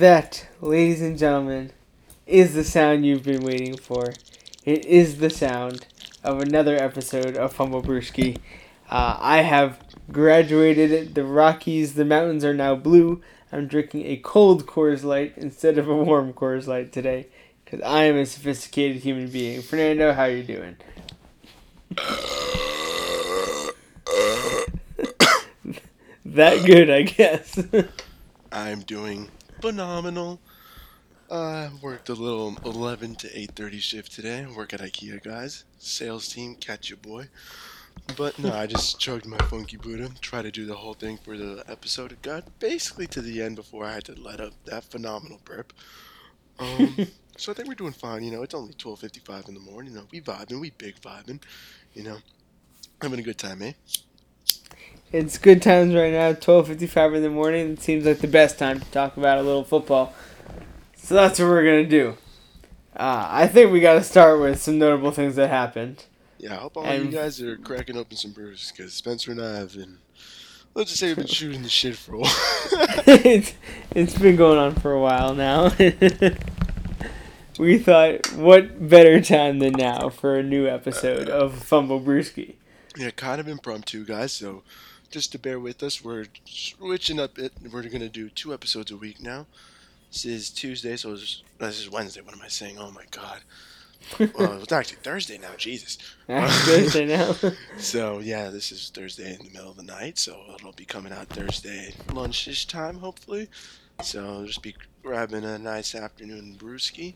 That, ladies and gentlemen, is the sound you've been waiting for. It is the sound of another episode of Fumble Brewski. Uh, I have graduated. The Rockies, the mountains are now blue. I'm drinking a cold Coors Light instead of a warm Coors Light today because I am a sophisticated human being. Fernando, how are you doing? that good, I guess. I'm doing phenomenal. I worked a little 11 to 8:30 shift today. Work at IKEA, guys. Sales team, catch your boy. But no, I just chugged my funky Buddha. Try to do the whole thing for the episode. It got basically to the end before I had to let up that phenomenal burp. Um, so I think we're doing fine. You know, it's only 12:55 in the morning. You know, we vibing, we big vibing. You know, having a good time, eh? It's good times right now. Twelve fifty-five in the morning. It seems like the best time to talk about a little football. So that's what we're gonna do. Uh, I think we got to start with some notable things that happened. Yeah, I hope all And- you guys are cracking open some brews because Spencer and I have been, let's just say, we've been shooting the shit for a while. it's, it's been going on for a while now. we thought, what better time than now for a new episode of Fumble Brewski? yeah, kind of impromptu, guys. So just to bear with us, we're switching up it. We're gonna do two episodes a week now. This is Tuesday, so this is Wednesday. What am I saying? Oh my god. well, it's actually Thursday now. Jesus. Thursday now. So yeah, this is Thursday in the middle of the night, so it'll be coming out Thursday lunchish time, hopefully. So I'll just be grabbing a nice afternoon brewski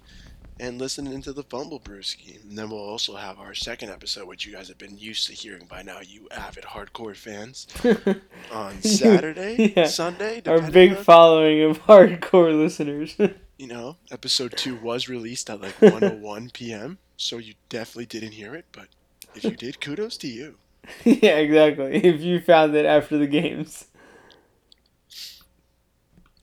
and listen into the Fumble Brewski. And then we'll also have our second episode, which you guys have been used to hearing by now, you avid hardcore fans, on Saturday, Yeah. Sunday. Our big on- following of hardcore listeners. you know, episode two was released at like 1:01 p.m. So you definitely didn't hear it, but if you did, kudos to you. yeah, exactly. If you found it after the games.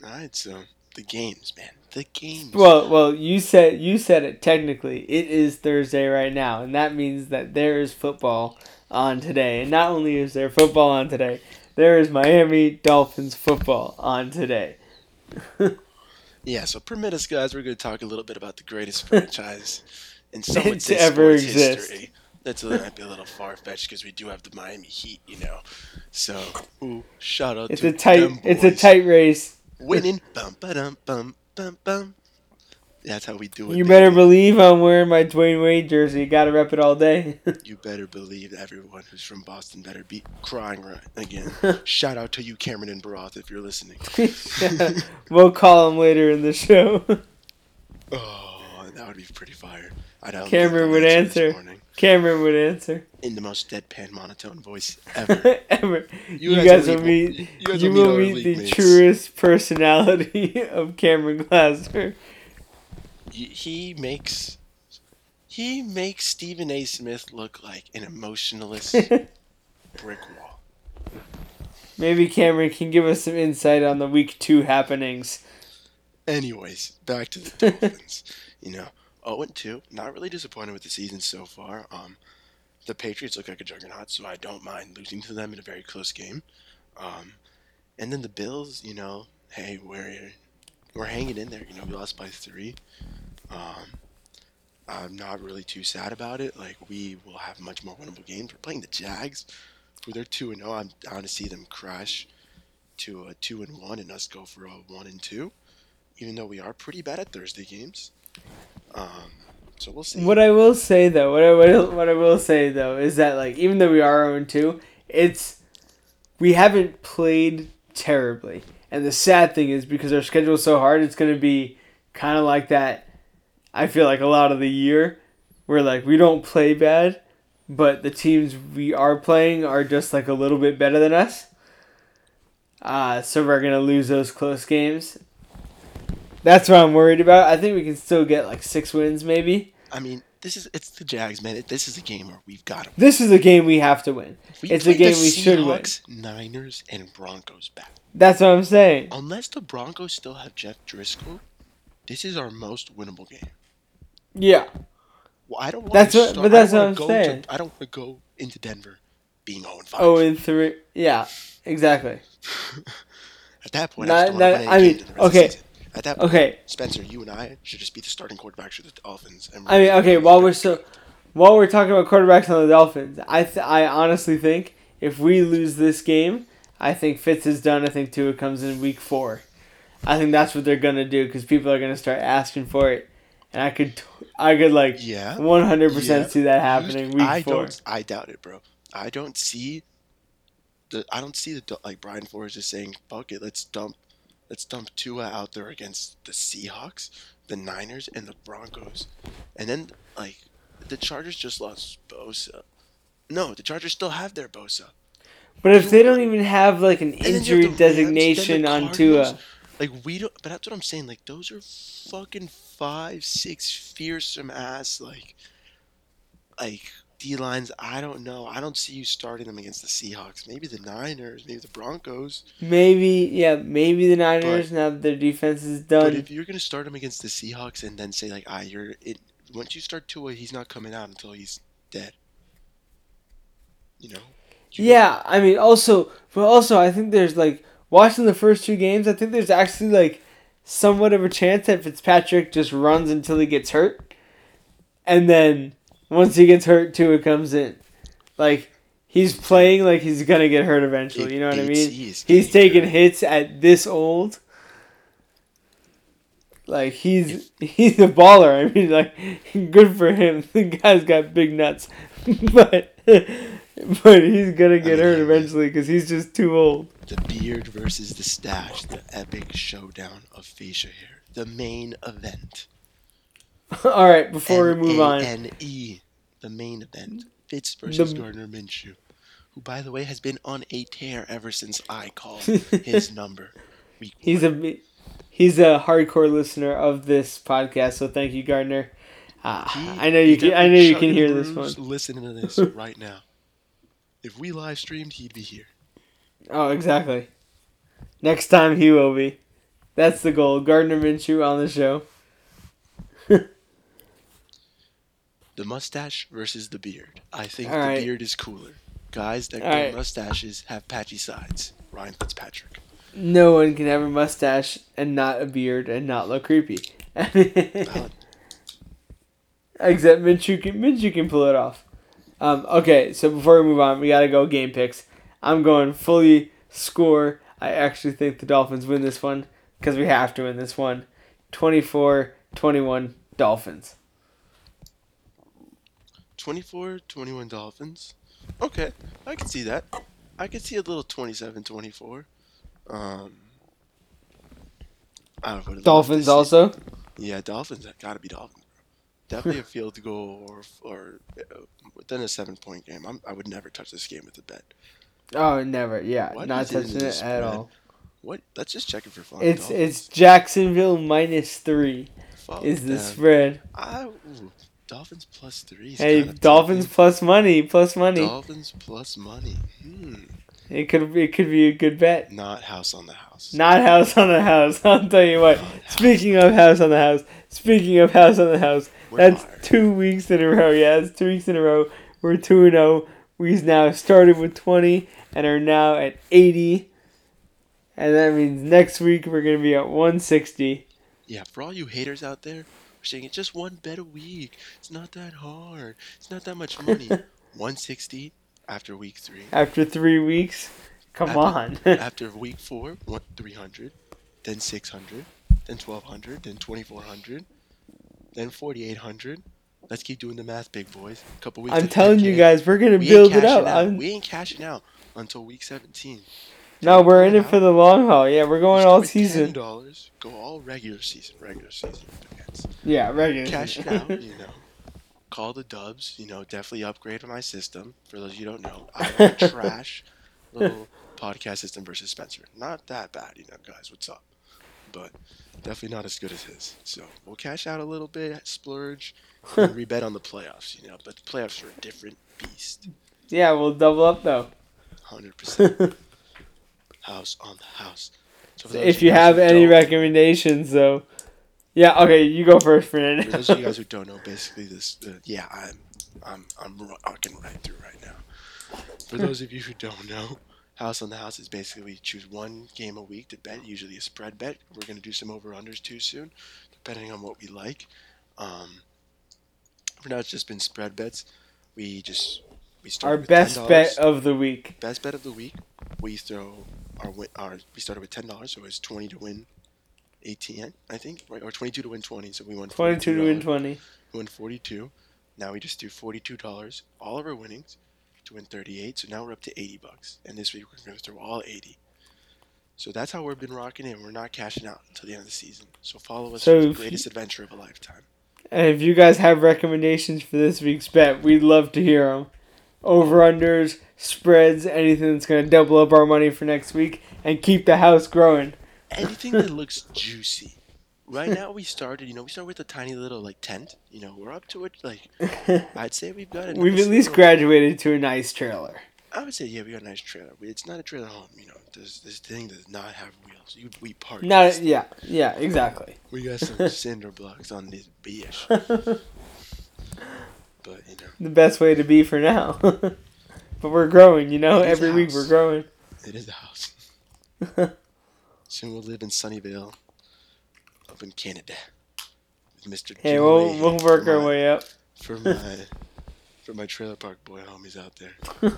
All right, so the games, man, the games. Well, well, you said you said it technically. It is Thursday right now, and that means that there is football on today. And not only is there football on today, there is Miami Dolphins football on today. Yeah, so permit us, guys. We're going to talk a little bit about the greatest franchise in some of this ever exist. history. That's a little, might be a little far fetched because we do have the Miami Heat, you know. So, ooh, shout out It's to a tight. It's a tight race. winning. Bum ba dum bum bum bum. That's how we do it. You better baby. believe I'm wearing my Dwyane Wade jersey. Got to rep it all day. You better believe everyone who's from Boston better be crying right again. Shout out to you, Cameron and Baroth, if you're listening. we'll call him later in the show. Oh, that would be pretty fire. I don't Cameron would this answer. Cameron would answer. in the most deadpan monotone voice ever. Ever. You, guys guys will meet- meet. you You, will meet meet the mates. truest personality of Cameron Glasser. he, he makes he makes Stephen A. Smith look like an emotionalist brick wall. Maybe Cameron can give us some insight on the week two happenings. Anyways, back to the Dolphins. you know, 0 and 2. Not really disappointed with the season so far. Um, the Patriots look like a juggernaut, so I don't mind losing to them in a very close game. Um, and then the Bills, you know, hey, we're we're hanging in there. You know, we lost by three. Um, I'm not really too sad about it. Like we will have much more winnable games. We're playing the Jags, who they're two and zero. I'm down to see them crash to a two and one, and us go for a one and two even though we are pretty bad at Thursday games. Um, so we'll see. What I will say though, what I I, what I will say though is that like even though we are 0 2, it's we haven't played terribly. And the sad thing is because our schedule is so hard, it's going to be kind of like that. I feel like a lot of the year where like we don't play bad, but the teams we are playing are just like a little bit better than us. Uh, so we're to lose those close games. That's what I'm worried about. I think we can still get like six wins maybe. I mean, this is it's the Jags, man. This is a game where we've got them. This is a game we have to win. We It's a game we should win. Seahawks, Niners, and Broncos back. That's what I'm saying. Unless the Broncos still have Jeff Driskel, this is our most winnable game. Yeah. Well, I don't. Want That's to what- start, but that's what I'm go saying. To, I don't want to go into Denver being 0 and 5. Oh, and three. Yeah, exactly. At that point, Not- I, just don't wanna win I mean, the rest of the okay. At that point, Okay, Spencer, you and I should just be the starting quarterbacks for the Dolphins. And okay. Spencer, you and I should just be the starting quarterbacks for the Dolphins. And I mean, okay. While we're so, while we're talking about quarterbacks on the Dolphins, I th- I honestly think if we lose this game, I think Fitz is done. I think Tua comes in week four. I think that's what they're gonna do because people are gonna start asking for it, and I could, t- I could like yeah, one hundred percent see that happening week I 4 don't. I doubt it, bro. I don't see the. I don't see the like Brian Flores just saying, "Fuck it, let's dump, let's dump Tua out there against the Seahawks, the Niners, and the Broncos," and then like the Chargers just lost Bosa. No, the Chargers still have their Bosa. But if they don't even have like an And then you have injury the designation then the on Tua, Like we don't, but that's what I'm saying. Like those are fucking five, six fearsome ass like, like D lines. I don't know. I don't see you starting them against the Seahawks. Maybe the Niners. Maybe the Broncos. maybe yeah, maybe the Niners now that their defense is done. But if you're gonna start them against the Seahawks and then say like, ah, you're it. Once you start Tua, he's not coming out until he's dead. You know. You- Yeah, I mean, also, but also, I think there's like watching the first two games. I think there's actually like somewhat of a chance that Fitzpatrick just runs until he gets hurt, and then once he gets hurt, Tua comes in. Like he's playing like he's gonna get hurt eventually. You know what I mean? He's, He's taking good. hits at this old. Like he's he's a baller. I mean, like good for him. The guy's got big nuts, but but he's gonna get hurt mean, eventually because he's just too old. The beard versus the stash, the epic showdown of facial hair, the main event. All right, before we move on, N-A-N-E, the main event. Fitz versus The- Gardner Minshew, who, by the way, has been on a tear ever since I called his number. He's a he's a hardcore listener of this podcast, so thank you, Gardner. Uh, He- I know you can. I know you can hear this one. Listening to this right now. If we live streamed, he'd be here. Oh, exactly. Next time he will be. That's the goal. Gardner Minshew on the show. The mustache versus the beard. I think All the right. beard is cooler. Guys that All grow right. mustaches have patchy sides. Ryan Fitzpatrick. No one can have a mustache and not a beard and not look creepy. Except Minshew can Minshew can pull it off. Um, okay, so before we move on, we gotta go game picks. I'm going fully score. I actually think the Dolphins win this one because we have to win this one. 24-21 Dolphins. 24 21 Dolphins. Okay, I can see that. I can see a little 27 24. Um, I would love Dolphins also. Yeah, Dolphins. Gotta be Dolphins. Definitely a field goal or or uh, within a seven point game. I'm, I would never touch this game with a bet. Oh, never. Yeah, What not touching it at all. What? Let's just check it for fun. It's Dolphins. it's Jacksonville minus three Fuck is the spread. I, ooh, Dolphins plus three. Hey, Dolphins plus money, plus money. Dolphins plus money. Hmm. It could it could be a good bet. Not house on the house. Not house on the house. I'll tell you what. Speaking of house on the house. Speaking of house on the house. We're That's fired. two weeks in a row. Yeah, it's two weeks in a row. We're two and zero. We've now started with twenty and are now at eighty. And that means next week we're gonna be at one sixty. Yeah, for all you haters out there, saying it's just one bet a week. It's not that hard. It's not that much money. 160 after week three. After three weeks. Come After- on. after week four, one, 300, then 600, then 1200, then 2400, then 4800. Let's keep doing the math, big boys. A couple weeks. I'm telling you 10K. guys, we're gonna We build it up. out. I'm, We ain't cashing out until week 17. No, we're in it for the long haul. Yeah, we're going all season. dollars. Go all regular season. Regular season. Yeah, regular. Cash it out. You know. Call the dubs. You know, definitely upgrade my system. For those you don't know, I have a trash little podcast system versus Spencer. Not that bad, you know, guys. What's up? But definitely not as good as his. So we'll cash out a little bit, splurge, and rebet on the playoffs. You know, but the playoffs are a different beast. yeah, we'll double up though. Hundred percent house on the house. So for those if you have any recommendations, though. Yeah, okay, you go first, Fernando. For those of you guys who don't know, basically this, uh, yeah, I'm, I'm, I'm rocking right through right now. For those of you who don't know, House on the House is basically we choose one game a week to bet, usually a spread bet. We're gonna do some over unders too soon, depending on what we like. Um, for now, it's just been spread bets. We just we start Our best $10. bet of the week. best bet of the week. We throw our win. Our we started with ten dollars, so it's twenty to win eighteen, I think, right, or twenty-two to win twenty. So we won Twenty-two to win twenty. We won forty-two. Now we just do forty-two dollars. All of our winnings to win thirty-eight. So now we're up to eighty bucks. And this week we're going to throw all eighty. So that's how we've been rocking it. We're not cashing out until the end of the season. So follow us So for the if you- greatest adventure of a lifetime. And if you guys have recommendations for this week's bet, we'd love to hear them. Over unders, spreads, anything that's going to double up our money for next week and keep the house growing. anything that looks juicy. Right now we started, you know, we started with a tiny little like tent. You know, we're up to it like I'd say we've got a We've nice at least little- graduated to a nice trailer. I would say yeah, we got a nice trailer. It's not a trailer home, you know. This this thing does not have wheels. You, we park. Not yeah, yeah, exactly. We got some cinder blocks on this bitch, but you know, the best way to be for now. but we're growing, you know. Every week we're growing. it is a house. Soon we'll live in Sunnyvale, up in Canada, with Mister. Hey, we'll we'll work our way up. for my for my trailer park boy homies out there.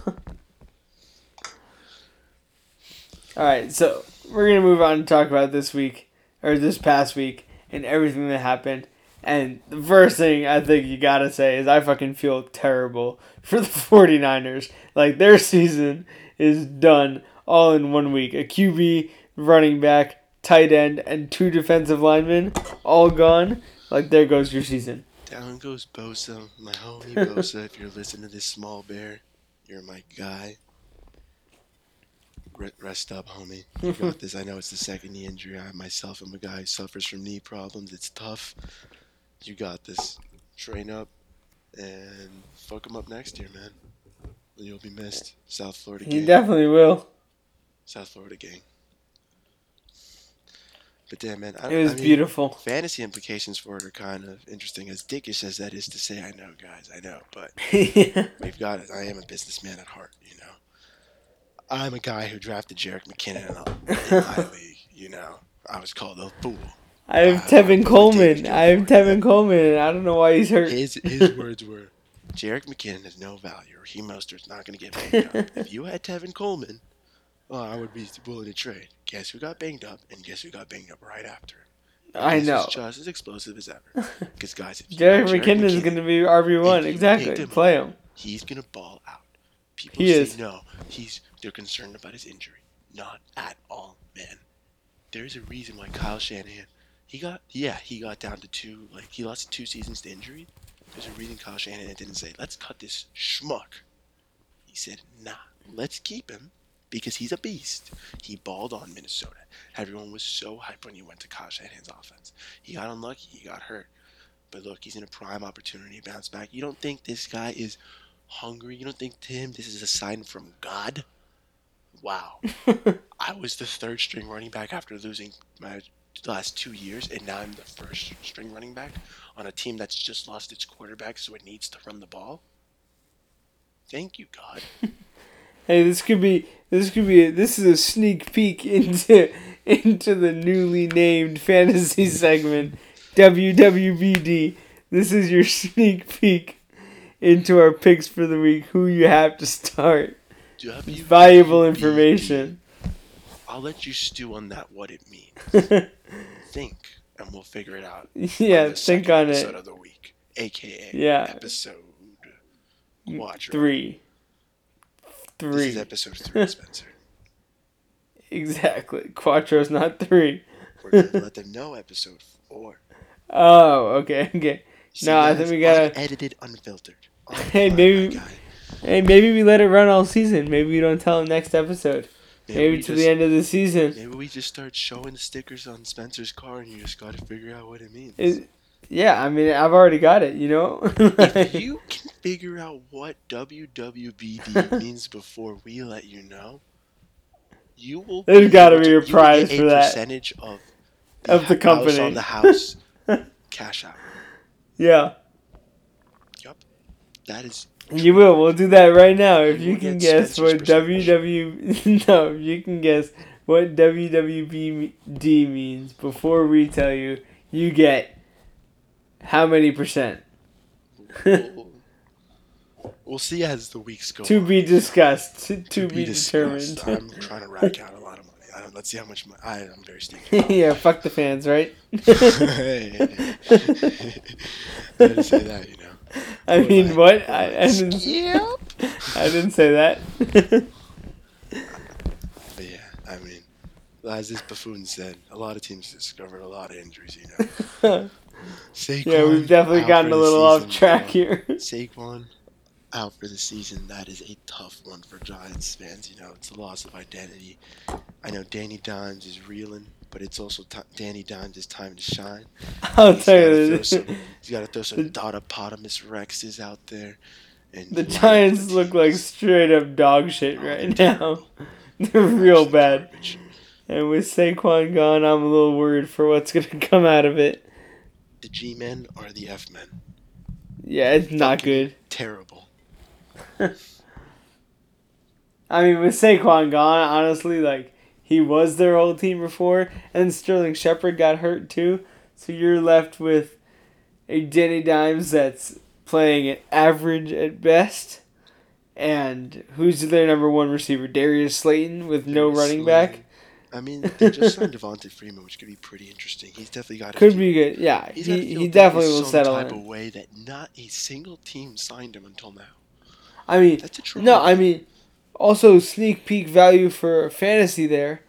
All right, so we're gonna move on and talk about this week or this past week and everything that happened. And the first thing I think you gotta say is I fucking feel terrible for the 49ers. Like their season is done all in one week. A QB, running back, tight end, and two defensive linemen all gone. Like there goes your season. Down goes Bosa, my homie Bosa. if you're listening to this small bear, you're my guy. Rest up, homie. You got this. I know it's the second knee injury. I myself am a guy who suffers from knee problems. It's tough. You got this. Train up and fuck him up next year, man. You'll be missed. South Florida gang. definitely will. South Florida gang. But damn, man. I, It was I mean, beautiful. Fantasy implications for it are kind of interesting. As dickish as that is to say, I know, guys, I know, but we've got it. I am a businessman at heart, you know. I'm a guy who drafted Jerick McKinnon in, in my league, you know. I was called a fool. I have Uh, Tevin Coleman. I have Gilmore. Tevin Coleman. I don't know why he's hurt. His his words were, Jerick McKinnon has no value. Raheem Mostert's not going to get banged up. If you had Tevin Coleman, well, I would be willing to trade. Guess who got banged up, and guess who got banged up right after? I This is know. just as explosive as ever. Because guys, if you Jerick got McKinnon is going to be RB one. If you Exactly. picked him Play him. he's gonna ball out. People He say is. no. He's they're concerned about his injury. Not at all, man. There's a reason why Kyle Shanahan he got yeah, he got down to two like he lost two seasons to injury. There's a reason Kyle Shanahan didn't say, Let's cut this schmuck. He said, nah, let's keep him because he's a beast. He balled on Minnesota. Everyone was so hyped when he went to Kyle Shanahan's offense. He got unlucky, he got hurt. But look, he's in a prime opportunity to bounce back. You don't think this guy is hungry? You don't think to him this is a sign from God? Wow. I was the third string running back after losing my last two years, and now I'm the first string running back on a team that's just lost its quarterback, so it needs to run the ball. Thank you, God. Hey, this could be this could be this is a sneak peek into into the newly named fantasy segment WWBD. This is your sneak peek into our picks for the week. Who you have to start. It's valuable information. I'll let you stew on that. What it means. Think, and we'll figure it out. yeah, on think on episode it. of the week, aka Yeah. episode mm, Quattro. Three. This Three. is episode three, Spencer. Exactly. Quattro's not three. We're gonna let them know episode four. Oh, okay, okay. See, No, I think we gotta- unedited, unfiltered. Oh, Hey, maybe-. Hey, maybe we let it run all season. Maybe we don't tell him next episode. Maybe we to just- the end of the season. Maybe we just start showing the stickers on Spencer's car, and you just gotta figure out what it means. Is- yeah, I mean, I've already got it. You know. if you can figure out what WWBD means before we let you know, you will. There's be be to- a you prize for that. percentage of Of the house company. on the house cash out. yeah. Yup, that is You will. We'll do that right now. If You can guess what. WW no, if you can guess what WWBD means before we tell you, you get how many percent? We'll, we'll see as the weeks go To on. be discussed. To, to be, discussed. determined. I'm trying to rack out a lot of money. I don't, let's see how much money. I, I'm very stingy. yeah, fuck the fans, right? I didn't say that, you know. I mean, what? I, I didn't. Yep. I didn't say that. But yeah, I mean, as this buffoon said, a lot of teams discovered a lot of injuries. You know, Saquon yeah, we've definitely gotten a the little off track you here. Saquon out for the season. That is a tough one for Giants fans. You know, it's a loss of identity. I know Danny Dimes is reeling, but it's also ti Danny Dimes' time to shine. I'll He's tell you some- He's got to throw some Dotopotamus Rexes out there. And The Giants look like straight up dog shit Oh, right they're now. They're real bad. garbage. And with Saquon gone, I'm a little worried for what's going to come out of it. The G men are the F men. Yeah, it's not good. Terrible. I mean, with Saquon gone, honestly, like, he was their whole team before, and Sterling Shepard got hurt too. So you're left with a Danny Dimes that's playing at average at best. And who's their number one receiver? Darius Slayton with no Darius running back? I mean, they just signed Devonta Freeman, which could be pretty interesting. He's definitely got. a Could be good. Yeah, he, he definitely will some settle type in. of way that not a single team signed him until now. I mean, That's a true. No, I mean, also sneak peek value for fantasy there.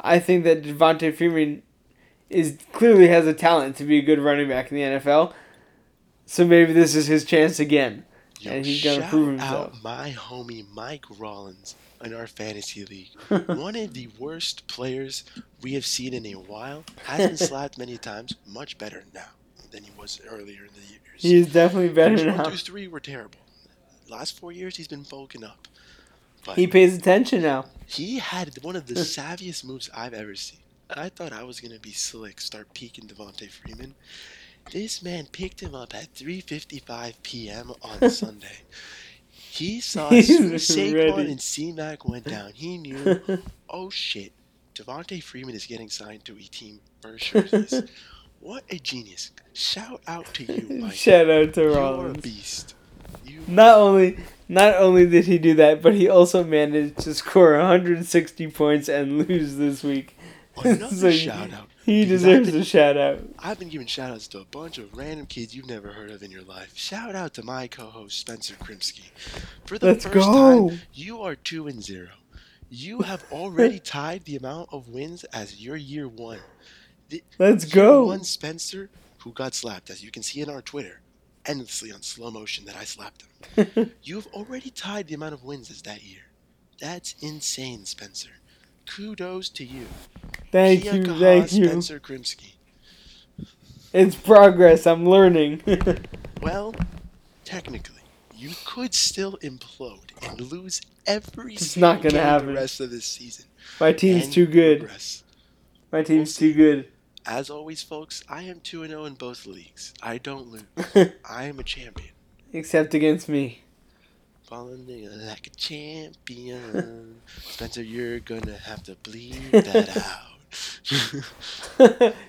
I think that Devonta Freeman is clearly has a talent to be a good running back in the NFL. So maybe this is his chance again. Yo, and he's gonna prove himself. out my homie Mike Rollins in our fantasy league. One of the worst players we have seen in a while. Hasn't slapped many times. Much better now than he was earlier in the years. He's definitely better now. through three were terrible. Last four years, he's been bulking up. But He pays attention now. he had one of the savviest moves I've ever seen. I thought I was gonna be slick, start peeking Devonta Freeman. This man picked him up at 3:55 p.m. on Sunday. He saw as soon as He's Saquon ready. and C-Mac went down. He knew, oh shit, Devonta Freeman is getting signed to a team for jerseys. what a genius! Shout out to you, Mike. Shout out to Rollins. you are a beast. You Not only not only did he do that, but he also managed to score 160 points and lose this week. another So he- shout out. He deserves been- a shout out. I've been giving shout outs to a bunch of random kids you've never heard of in your life. Shout out to my co host Spencer Krimsky. For the Let's first go. time, you are two and zero. You have already tied the amount of wins as your year one. Let's Year go. One Spencer, who got slapped, as you can see in our Twitter, endlessly on slow motion that I slapped him. You have already tied the amount of wins as that year. That's insane, Spencer. Kudos to you. Thank Kia you, kaha, thank you. Spencer Krimsky. It's progress. I'm learning. Well, technically, you could still implode and lose every It's single not gonna game happen. the rest of this season. My team's and too good. progress. My team's We'll too good. As always, folks, I am 2 0 in both leagues. I don't lose. I am a champion. Except against me. Falling like a champion. Spencer, you're gonna have to bleed that out.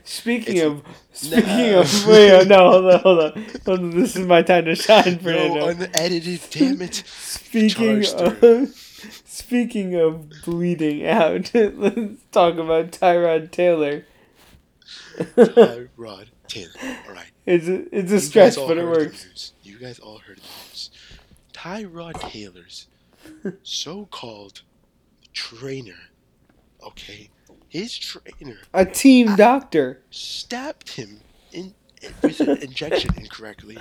speaking It's- of, speaking No. of, wait, oh, no, hold on, hold on, hold on. This is my time to shine, no, unedited, damn it. Speaking of, speaking of bleeding out, let's talk about Tyrod Taylor. Tyrod Taylor. Alright. It's a, it's a You stretch, but it works. You guys all heard the news. Tyrod Taylor's so-called trainer, okay, his trainer A team doctor. stabbed him in, with an injection incorrectly,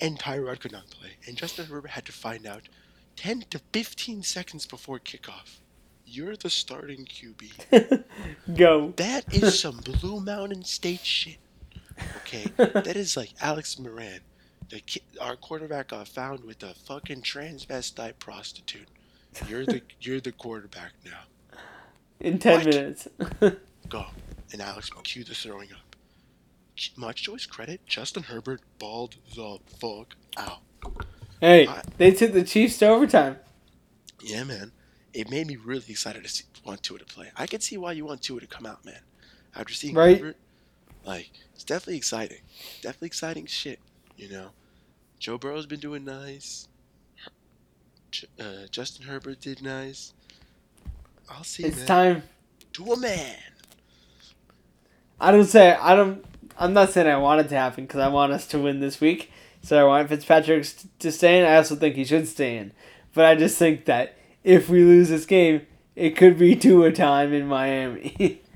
and Tyrod could not play. And Justin Herbert had to find out 10 to 15 seconds before kickoff. You're the starting QB. Go. That is some Blue Mountain State shit. Okay, that is like Alex Moran, the ki- our quarterback got found with a fucking transvestite prostitute. You're the you're the quarterback now. In ten What? minutes. Go, and Alex cue the throwing up. Much to his credit, Justin Herbert balled the fuck out. Hey, I- they took the Chiefs to overtime. Yeah, man. It made me really excited to see, want Tua to play. I can see why you want Tua to come out, man. After seeing Right. Herbert, like it's definitely exciting. Definitely exciting shit. You know, Joe Burrow's been doing nice. Uh, Justin Herbert did nice. I'll see, It's man. time. To a man. I don't say I don't. I'm not saying I want it to happen because I want us to win this week. So I want Fitzpatrick to stay in. I also think he should stay in. But I just think that if we lose this game, it could be Tua time in Miami.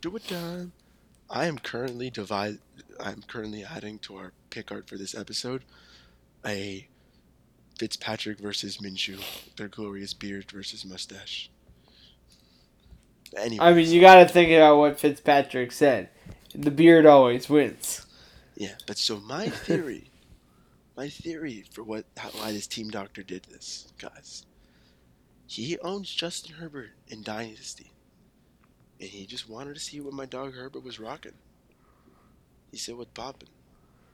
Do it time. I am currently divide. I'm currently adding to our pick art for this episode a Fitzpatrick versus Minshew, their glorious beard versus mustache. Anyway, I mean, you got to think about what Fitzpatrick said. The beard always wins. yeah. But so my theory, my theory for what why this team doctor did this, guys. He owns Justin Herbert in Dynasty, and he just wanted to see what my dog Herbert was rocking. He said, "What poppin'?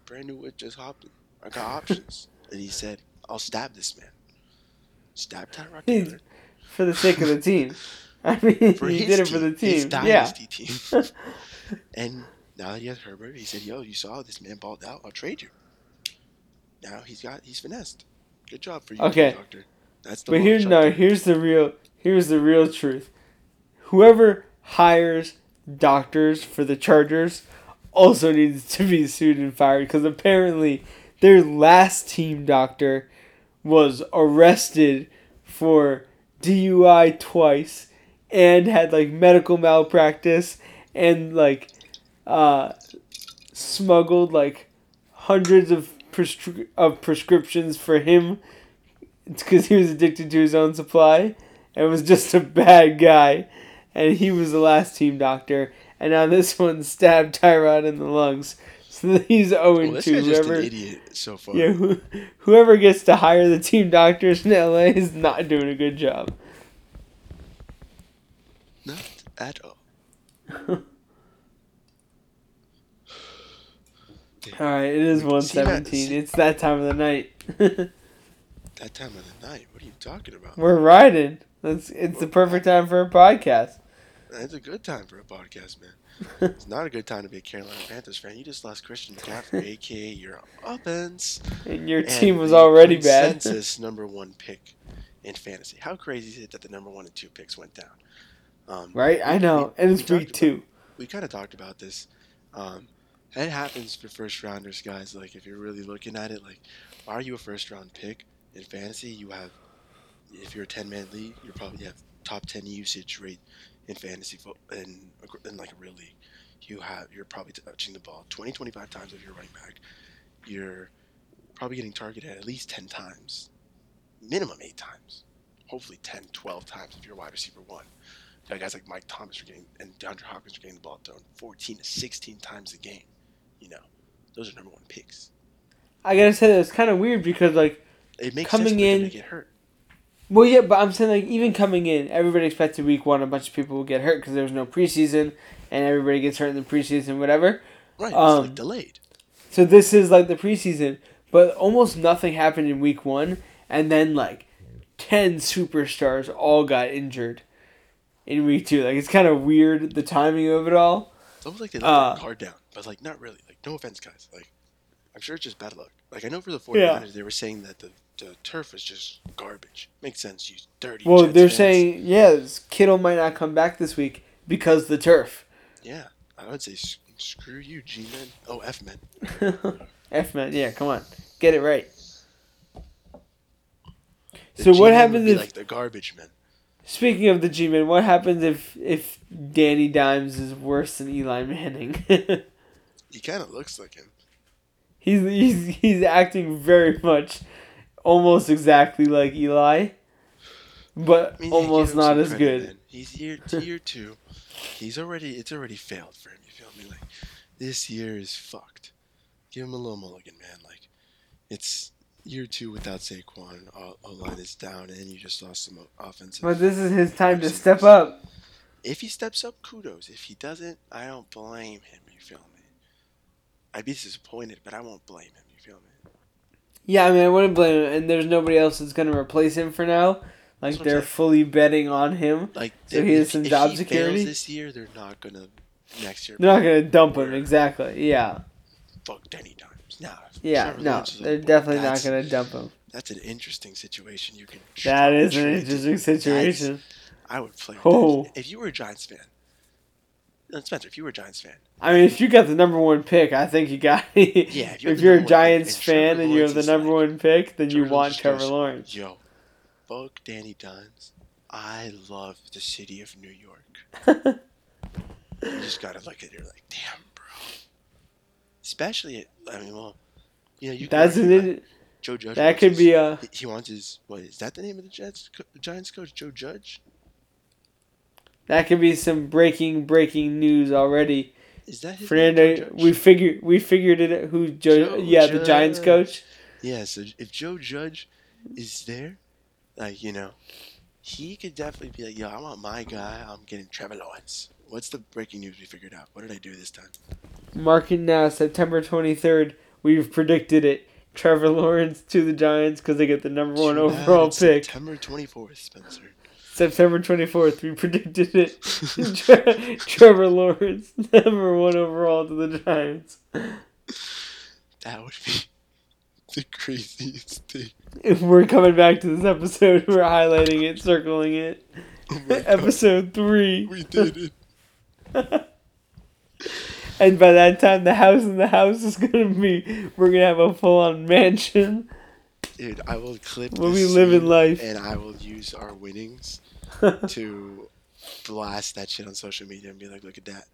Brand new wood just hopping. I got options." and he said, "I'll stab this man. Stab Tyrod Taylor For the sake of the team. I mean, for he did it team, for the team. Yeah. team." and now that he has Herbert, he said, "Yo, you saw this man balled out. I'll trade you." Now he's got he's finessed. Good job for you, Okay. doctor. That's the But long here, no. there. Here's the real. Here's the real truth. Whoever hires doctors for the Chargers also needs to be sued and fired because apparently their last team doctor was arrested for DUI twice and had like medical malpractice and like uh, smuggled like hundreds of prescri- of prescriptions for him because he was addicted to his own supply and was just a bad guy. And he was the last team doctor. And now this one stabbed Tyrod in the lungs. So he's 0 Well, this 2. guy's just Whoever, an idiot so far. yeah, who, whoever gets to hire the team doctors in LA is not doing a good job. Not at all. All right, it is that- 117. It's that time of the night. That time of the night. What are you talking about? We're riding. That's it's the perfect time for a podcast. It's a good time for a podcast, man. It's not a good time to be a Carolina Panthers fan. You just lost Christian McCaffrey, aka your offense. And your and team was already bad. Consensus number one pick in fantasy. How crazy is it that the number one and two picks went down? Um, Right? I know. we- And it's week two. we kind of talked about this. Um, it happens for first rounders, guys. Like if you're really looking at it, like are you a first round pick in fantasy? You have, if you're a ten man league, you probably have top ten usage rate in fantasy in, in like a real league. You have you're probably touching the ball 20, 25 times if you're running back. You're probably getting targeted at least 10 times, minimum eight times, hopefully 10, 12 times if you're wide receiver one. You guys like Mike Thomas are getting and DeAndre Hopkins are getting the ball thrown 14 to 16 times a game. You know, those are number one picks. I gotta say that it's kind of weird because like, It makes Coming sense in- get hurt. well, yeah, but I'm saying like even coming in, everybody expected week one a bunch of people would get hurt because there was no preseason and everybody gets hurt in the preseason, whatever. Right, it's Um, like delayed. So this is like the preseason, but almost nothing happened in week one, and then like ten superstars all got injured in week two. Like it's kind of weird the timing of it all. It's almost like they let uh, their guard down, but like not really. Like no offense, guys. Like I'm sure it's just bad luck. Like I know for the 49ers, Yeah. they were saying that the, the turf was just garbage. Makes sense. You dirty. Well, Jets they're fans. saying yeah, Kittle might not come back this week because the turf. Yeah, I would say screw you, G men. Oh, F men. F man, yeah, come on, get it right. The So what G-men would happens if like the garbage men? Speaking of the G-men, what happens if if Danny Dimes is worse than Eli Manning? He kind of looks like him. he's he's he's acting very much, almost exactly like Eli, but I mean, almost not as good. man. He's year to year two. He's already it's already failed for him. You feel me? Like this year is fucked. Give him a little mulligan, man. Like it's year two without Saquon. Uh, o line is down, and you just lost some offensive. But this is his time to step up. If he steps up, kudos. If he doesn't, I don't blame him. You feel me? I'd be disappointed, but I won't blame him. You feel me? Yeah, I mean, I wouldn't blame him, and there's nobody else that's gonna replace him for now. Like That's what I'm they're fully betting on him. Like, So he has if- some if job he security? fails this year, they're not gonna next year. They're not gonna dump him exactly. Yeah, fuck Denny Nah. yeah, Trevor no, Lawrence is on they're definitely not That's- gonna dump him. That's an interesting situation. You can. That is an trade- interesting situation. I would play. With Oh. If you were a Giants fan, no, Spencer, if you were a Giants fan, I mean, if you got the number one pick, I think you got. yeah, if if you're you're, a number one pick Giants and Trevor fan and you have Lawrence the is number like- one pick, then you want Trevor goes, Lawrence. yo, fuck Danny Dimes. I love the city of New York. You just gotta look at it. You're like, damn. Especially, I mean, well, you know, you. can That's argue, an, like, Joe Judge. that could his- be a He- wants his. What is that? The name of the Jets Giants coach, Joe Judge. that could be some breaking breaking news already. Is that Fernando, Judge? we figured we figured it. Out who Joe? Joe yeah, the Giants coach. Yeah, so if Joe Judge is there, like, you know, he could definitely be like, yo, I want my guy. I'm getting Trevor Lawrence. What's the breaking news we figured out? What did I do this time? Mark it now, September twenty third. We've predicted it. Trevor Lawrence to the Giants because they get the number one overall pick. September 24th, Spencer. September twenty fourth. We predicted it. Tre- Trevor Lawrence, number one overall to the Giants. that would be the craziest thing. If we're coming back to this episode, we're highlighting it, circling it. Oh Episode three. we did it. And by that time, the house in the house is gonna be. We're gonna have a full on mansion. Dude, I will clip We'll this be living life. And I will use our winnings to blast that shit on social media and be like, look at that.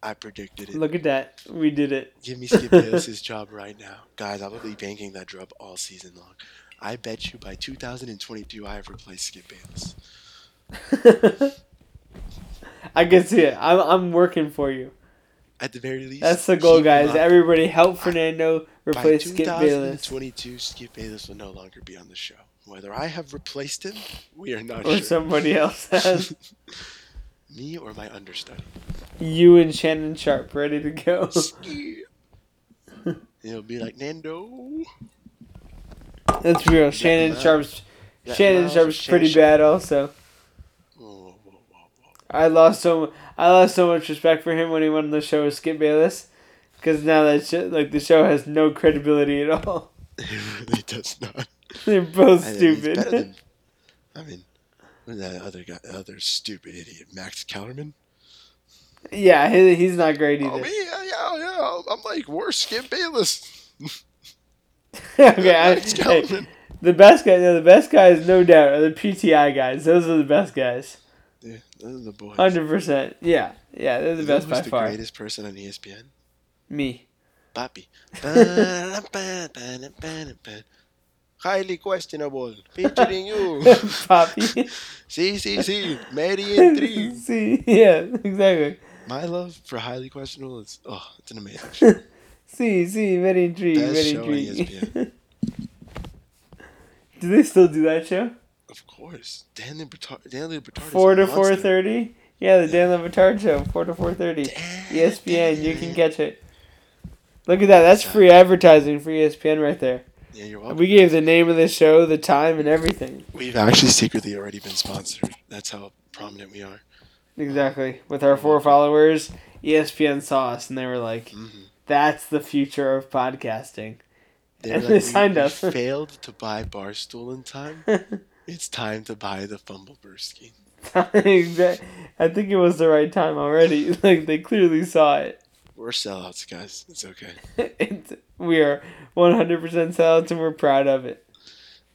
I predicted it. Look at that. We did it. Give me Skip Bayless's job right now. Guys, I will be banking that drop all season long. I bet you by 2022 I have replaced Skip Bayless. I can see it. I'm, I'm working for you. At the very least, That's the goal, guys. Everybody help Fernando by replace Skip Bayless. 2022, Skip Bayless will no longer be on the show. Whether I have replaced him, we are not Or sure. somebody else has. Me or my understudy. You and Shannon Sharpe ready to go. It'll be like Nando. That's real. Shannon Sharpe's Shannon Sharpe's pretty bad also. I lost so I lost so much respect for him when he went on the show with Skip Bayless, because now that sh- like the show has no credibility at all. It really does not. They're both I stupid. than- I mean, that other guy, other stupid idiot, Max Kellerman? yeah, he, he's not great oh, either. Oh, me? Yeah, yeah, yeah. I'm like worse Skip Bayless. okay, I, hey, the best guy, no, the best guys, no doubt, are the PTI guys. Those are the best guys. Those are the boys. Hundred percent. Yeah, yeah, they're the You best by who's the far. greatest person on ESPN? Me. Papi. Highly questionable. Featuring you. Poppy. See, see, see. Mary and three. See, yeah, exactly. My love for highly questionable is oh, it's an amazing show. See, see, very intrigued, Best very intrigued. do they still do that show? Of course, Dan Libertard. Dan Libertard. Four to four thirty. Yeah, the Dan Le Batard show, four to four thirty. ESPN, you can catch it. Look at that. That's free advertising for ESPN right there. Yeah, you're welcome. We gave the name of the show, the time, and everything. We've actually secretly already been sponsored. That's how prominent we are. Exactly. With our four followers, ESPN saw us and they were like, hmm "That's the future of podcasting." They're And like, they signed we us. failed to buy Barstool in time. it's time to buy the Fumble Brewski. Exact- I think it was the right time already. Like they clearly saw it. We're sellouts, guys. It's okay. It's- we are 100% sellouts and we're proud of it.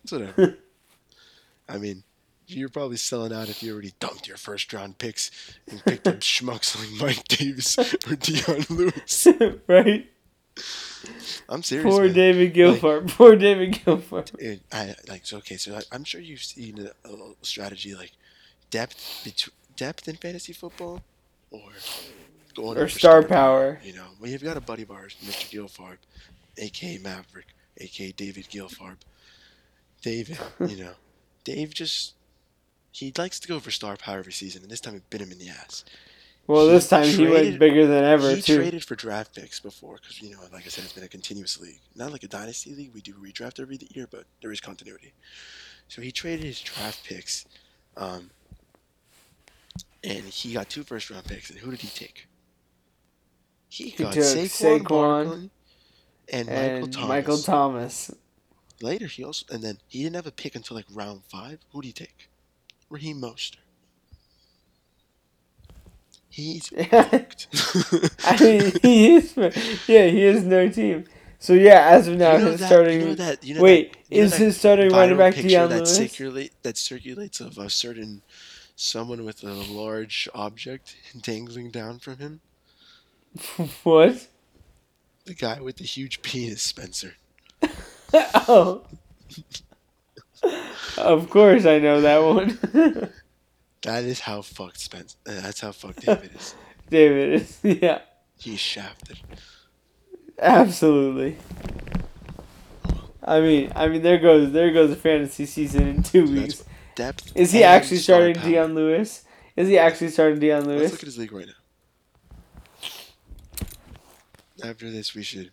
It's whatever. I mean, you're probably selling out if you already dumped your first round picks and picked up schmucks like Mike Davis or Dion Lewis. right? I'm serious. Poor man. David Guilford. Poor David. Dude, I like so okay. So I, I'm sure you've seen a, a strategy like depth betw depth in fantasy football, or going Or star power. You know, well, you've got a buddy of ours, Mr. Gilfarb, aka Maverick, aka David Gilfarb. David, you know, Dave just he likes to go for star power every season, and this time it bit him in the ass. Well, this time he went bigger than ever too. he too. traded for draft picks before because you know, like I said, it's been a continuous league. Not like a dynasty league. We do redraft every year, but there is continuity. So he traded his draft picks, um, and he got two first round picks. And who did he take? He He got took Saquon, Saquon Barkley and, Michael Thomas. Michael Thomas. Later, he also and then he didn't have a pick until like round five. Who did he take? Raheem Mostert. He's fucked. I mean, he is. Yeah, he has no team. So yeah, as of now, you know his that, starting. You know that, you know wait, that, is his starting running back Dion that Lewis? circulate that circulates of a certain someone with a large object dangling down from him? what? The guy with the huge penis, Spencer. oh. of course, I know that one. That is how fucked Spence. Uh, that's how fucked David is. David is. Yeah, He's shafted. absolutely. I mean, I mean, there goes there goes the fantasy season in two So weeks. Depth. Is he actually starting power. Dion Lewis? Is he actually starting Dion Lewis? Let's look at his league right now. After this, we should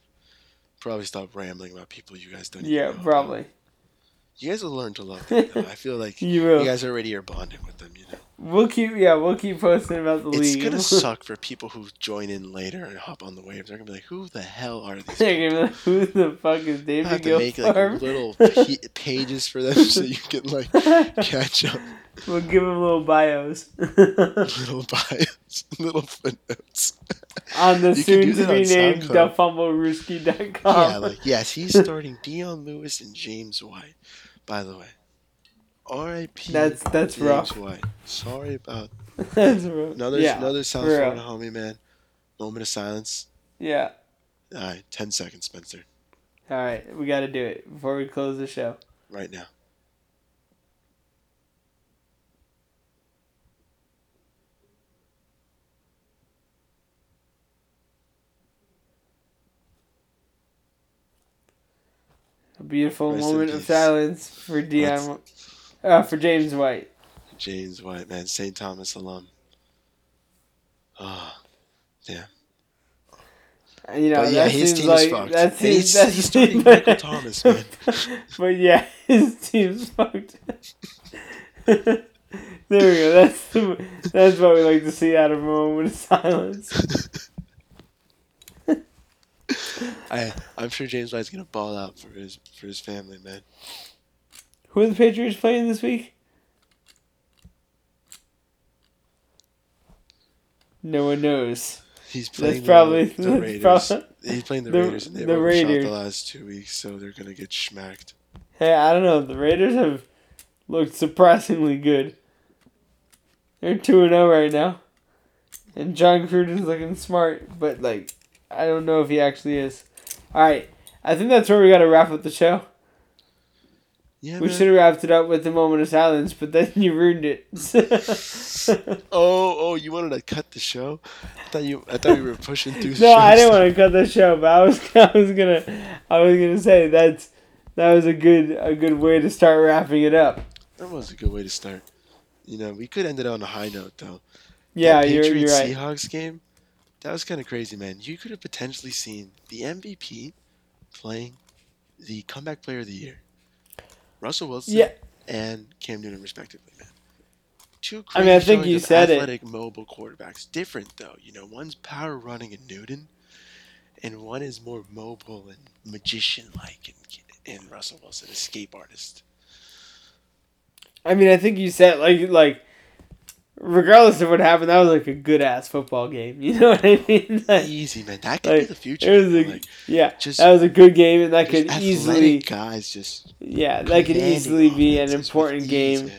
probably stop rambling about people you guys don't. Yeah, know probably. You guys will learn to love them. Though. I feel like You you guys already are bonding with them. You know, We'll keep. Yeah, we'll keep posting about the it's league. It's gonna suck for people who join in later and hop on the waves. They're gonna be like, "Who the hell are these?" They're people? gonna be like, Who the fuck is I David have to make like little pa- pages for them so you can like catch up. we'll give them little bios Little bios, little footnotes. on the soon to be named SoundCloud. thefumblebrewski.com. Yeah, like yes, he's starting Dion Lewis and James White. By the way, R.I.P. That's that's James rough. White. Sorry about that's rough. another yeah, another South. Florida homie, man. Moment of silence. Yeah. All right, ten seconds, Spencer. All right, we got to do it before we close the show. Right now. A beautiful Rest moment of silence for Dion, uh, for James White. James White, man, St. Thomas alum. Ah, damn. You know, But yeah, that his seems team like is fucked. that seems he's, that he's starting Michael Thomas, man. but yeah, his team's fucked. there we go. That's the, that's what we like to see out of a moment of silence. I I'm sure James White's gonna ball out for his for his family, man. Who are the Patriots playing this week? No one knows. He's playing probably- the, the that's Raiders. probably- He's playing the, the- Raiders, and they've the Raiders. the last two weeks, so they're gonna get smacked. Hey, I don't know. The Raiders have looked surprisingly good. They're two and zero right now, and Jon Gruden's looking smart, but like, I don't know if he actually is. All right, I think that's where we got to wrap up the show. Yeah, We man. should have wrapped it up with a moment of silence, but then you ruined it. Oh, oh, you wanted to cut the show? I thought you. I thought we were pushing through. no, I didn't stuff. want to cut the show, but I was, I was gonna, I was gonna say that's that was a good, a good way to start wrapping it up. That was a good way to start. You know, we could end it on a high note though. Yeah, you're, you're right. Seahawks game, that was kind of crazy, man. You could have potentially seen the MVP playing the comeback player of the year, Russell Wilson Yeah. and Cam Newton, respectively, man. Two I mean, I crazy think you said it. athletic, mobile quarterbacks. Different though, you know. One's power running in Newton, and one is more mobile and magician-like in, in Russell Wilson, escape artist. I mean, I think you said like like, regardless of what happened, that was like a good ass football game. You know what I mean? Like, Easy, man. That could be the future. it was a like, yeah, just- that was a good game, and that could easily guys just yeah, that could easily be an important game.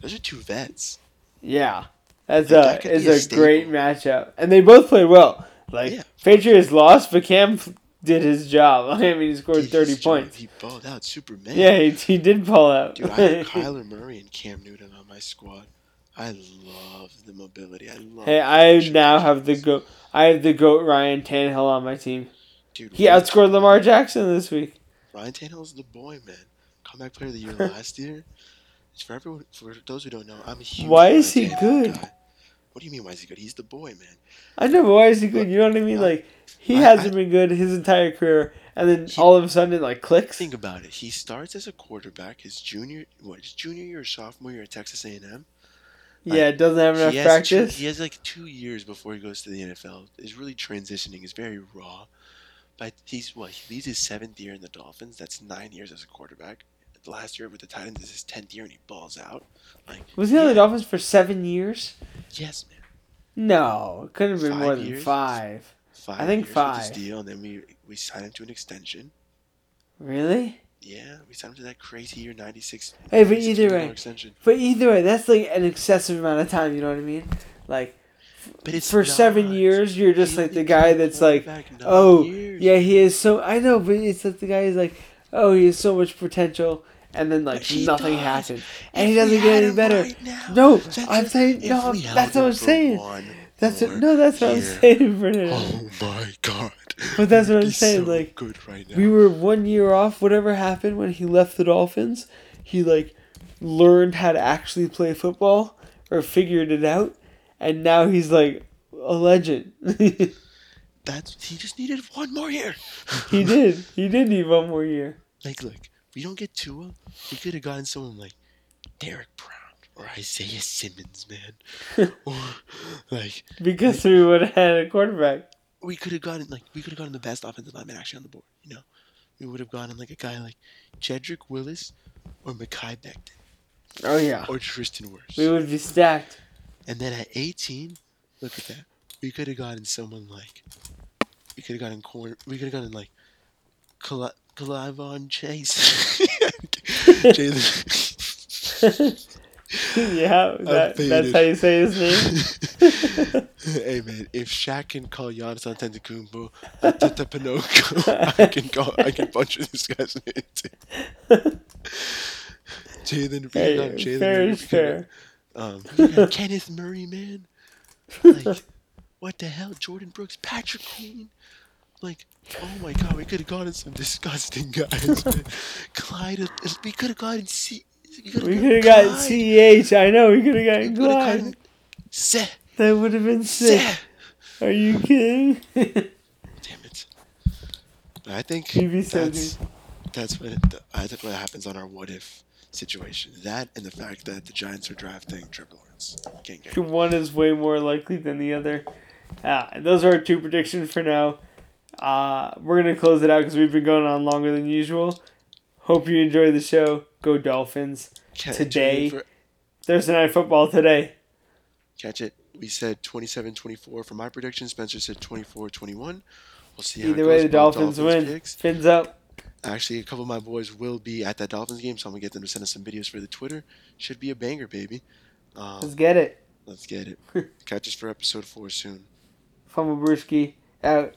Those are two vets. Yeah, that's Like, a that it's a great matchup, and they both played well. Like Yeah. Patriots lost, but Cam did his job. I mean, he scored Did thirty his job. points. He balled out, Superman. Yeah, he, he did pull out. Dude, I had Kyler Murray and Cam Newton on my squad. I love the mobility. I love. hey, I now have the goat. I have the goat Ryan Tannehill on my team. Dude, He Ryan outscored Lamar Jackson this week. Ryan Tannehill's the boy, man. Comeback player of the year last year. It's for everyone. For those who don't know, I'm a huge. Why Ryan is he Tannehill good? Guy. What do you mean? Why is he good? He's the boy, man. I know, but why is he good? You know what I mean? Like he I- hasn't I- been good his entire career, and then He- all of a sudden it like clicks. Think about it. He starts as a quarterback his junior, what, his junior year or sophomore year at Texas A&M. Yeah, it doesn't have enough he has two- he has like two years before he goes to the NFL. Is really transitioning. Is very raw. But he's what he leads his seventh year in the Dolphins. That's nine years as a quarterback. Last year with the Titans is his tenth year, and he balls out. Like Was he on the Dolphins for seven years? Yes, man. No, it couldn't have been Five more than years? five. Five I think five. deal, and then we we signed him to an extension. Really? Yeah, we signed him to that crazy year ninety six. Hey, but either way- extension. But either way, that's like an excessive amount of time. You know what I mean? Like But it's for seven years, you're just He like the guy that's like, oh, years. yeah, he is so. I know, but it's like the guy is like, oh, he has so much potential, and then like nothing does. happened, If and he doesn't get any better. right now, No, I'm saying no. That's what I'm saying. That's what, no, that's what I'm saying. Oh my god! But that's what I'm He's saying, so like, good right now. We were one year off. Whatever happened when he left the Dolphins, he like learned how to actually play football or figured it out, and now he's like a legend. That's he just needed one more year. He did. He did need one more year. Like, look, we don't get Tua, he could have gotten someone like Derrick Brown or Isaiah Simmons, man. or like Because we would have had a quarterback. We could have gotten like we could have gotten the best offensive lineman actually on the board. You know, we would have gotten like a guy like Jedrick Willis or Mekhi Becton Oh yeah. or Tristan Wirfs. We would be stacked. And then at 18, look at that. We could have gotten someone like we could have gotten corner. We could have gotten like Cali- Calivon Chase. Jalen. yeah, that, that's how you say his name. hey man, if Shaq can call Giannis Antetokounmpo Tata Pinocchio, I can call. I can butcher this guy's name too. Jalen, Hey, got Jalen. fair Reed, is we got, fair. Um, Kenneth Murray, man. Like, what the hell? Jordyn Brooks, Patrick Queen. Like, oh my god, we could have gotten some disgusting guys. Clyde, we could have gotten C. We could have got CEH. I know. We could have We gotten could have Clyde. gotten Seth. That would have been sick. Are you kidding? Damn it. But I think so that's, that's what it, I think what happens on our what if situation. That and the fact that the Giants are drafting Trevor Lawrence. Can't get. One is way more likely than the other. Uh, those are our two predictions for now. Uh, we're going to close it out because we've been going on longer than usual. Hope you enjoy the show. Go Dolphins. Catch Today- for- Thursday Night Football today. Catch it. We said 27-24 for my prediction. Spencer said 24-21. We'll see how Either it way, goes. the Dolphins, Dolphins win. picks. Fins up. Actually, a couple of my boys will be at that Dolphins game, so I'm gonna get them to send us some videos for the Twitter. Should be a banger, baby. Um, Let's get it. let's get it. Catch us for episode four soon. Fumble Brewski out.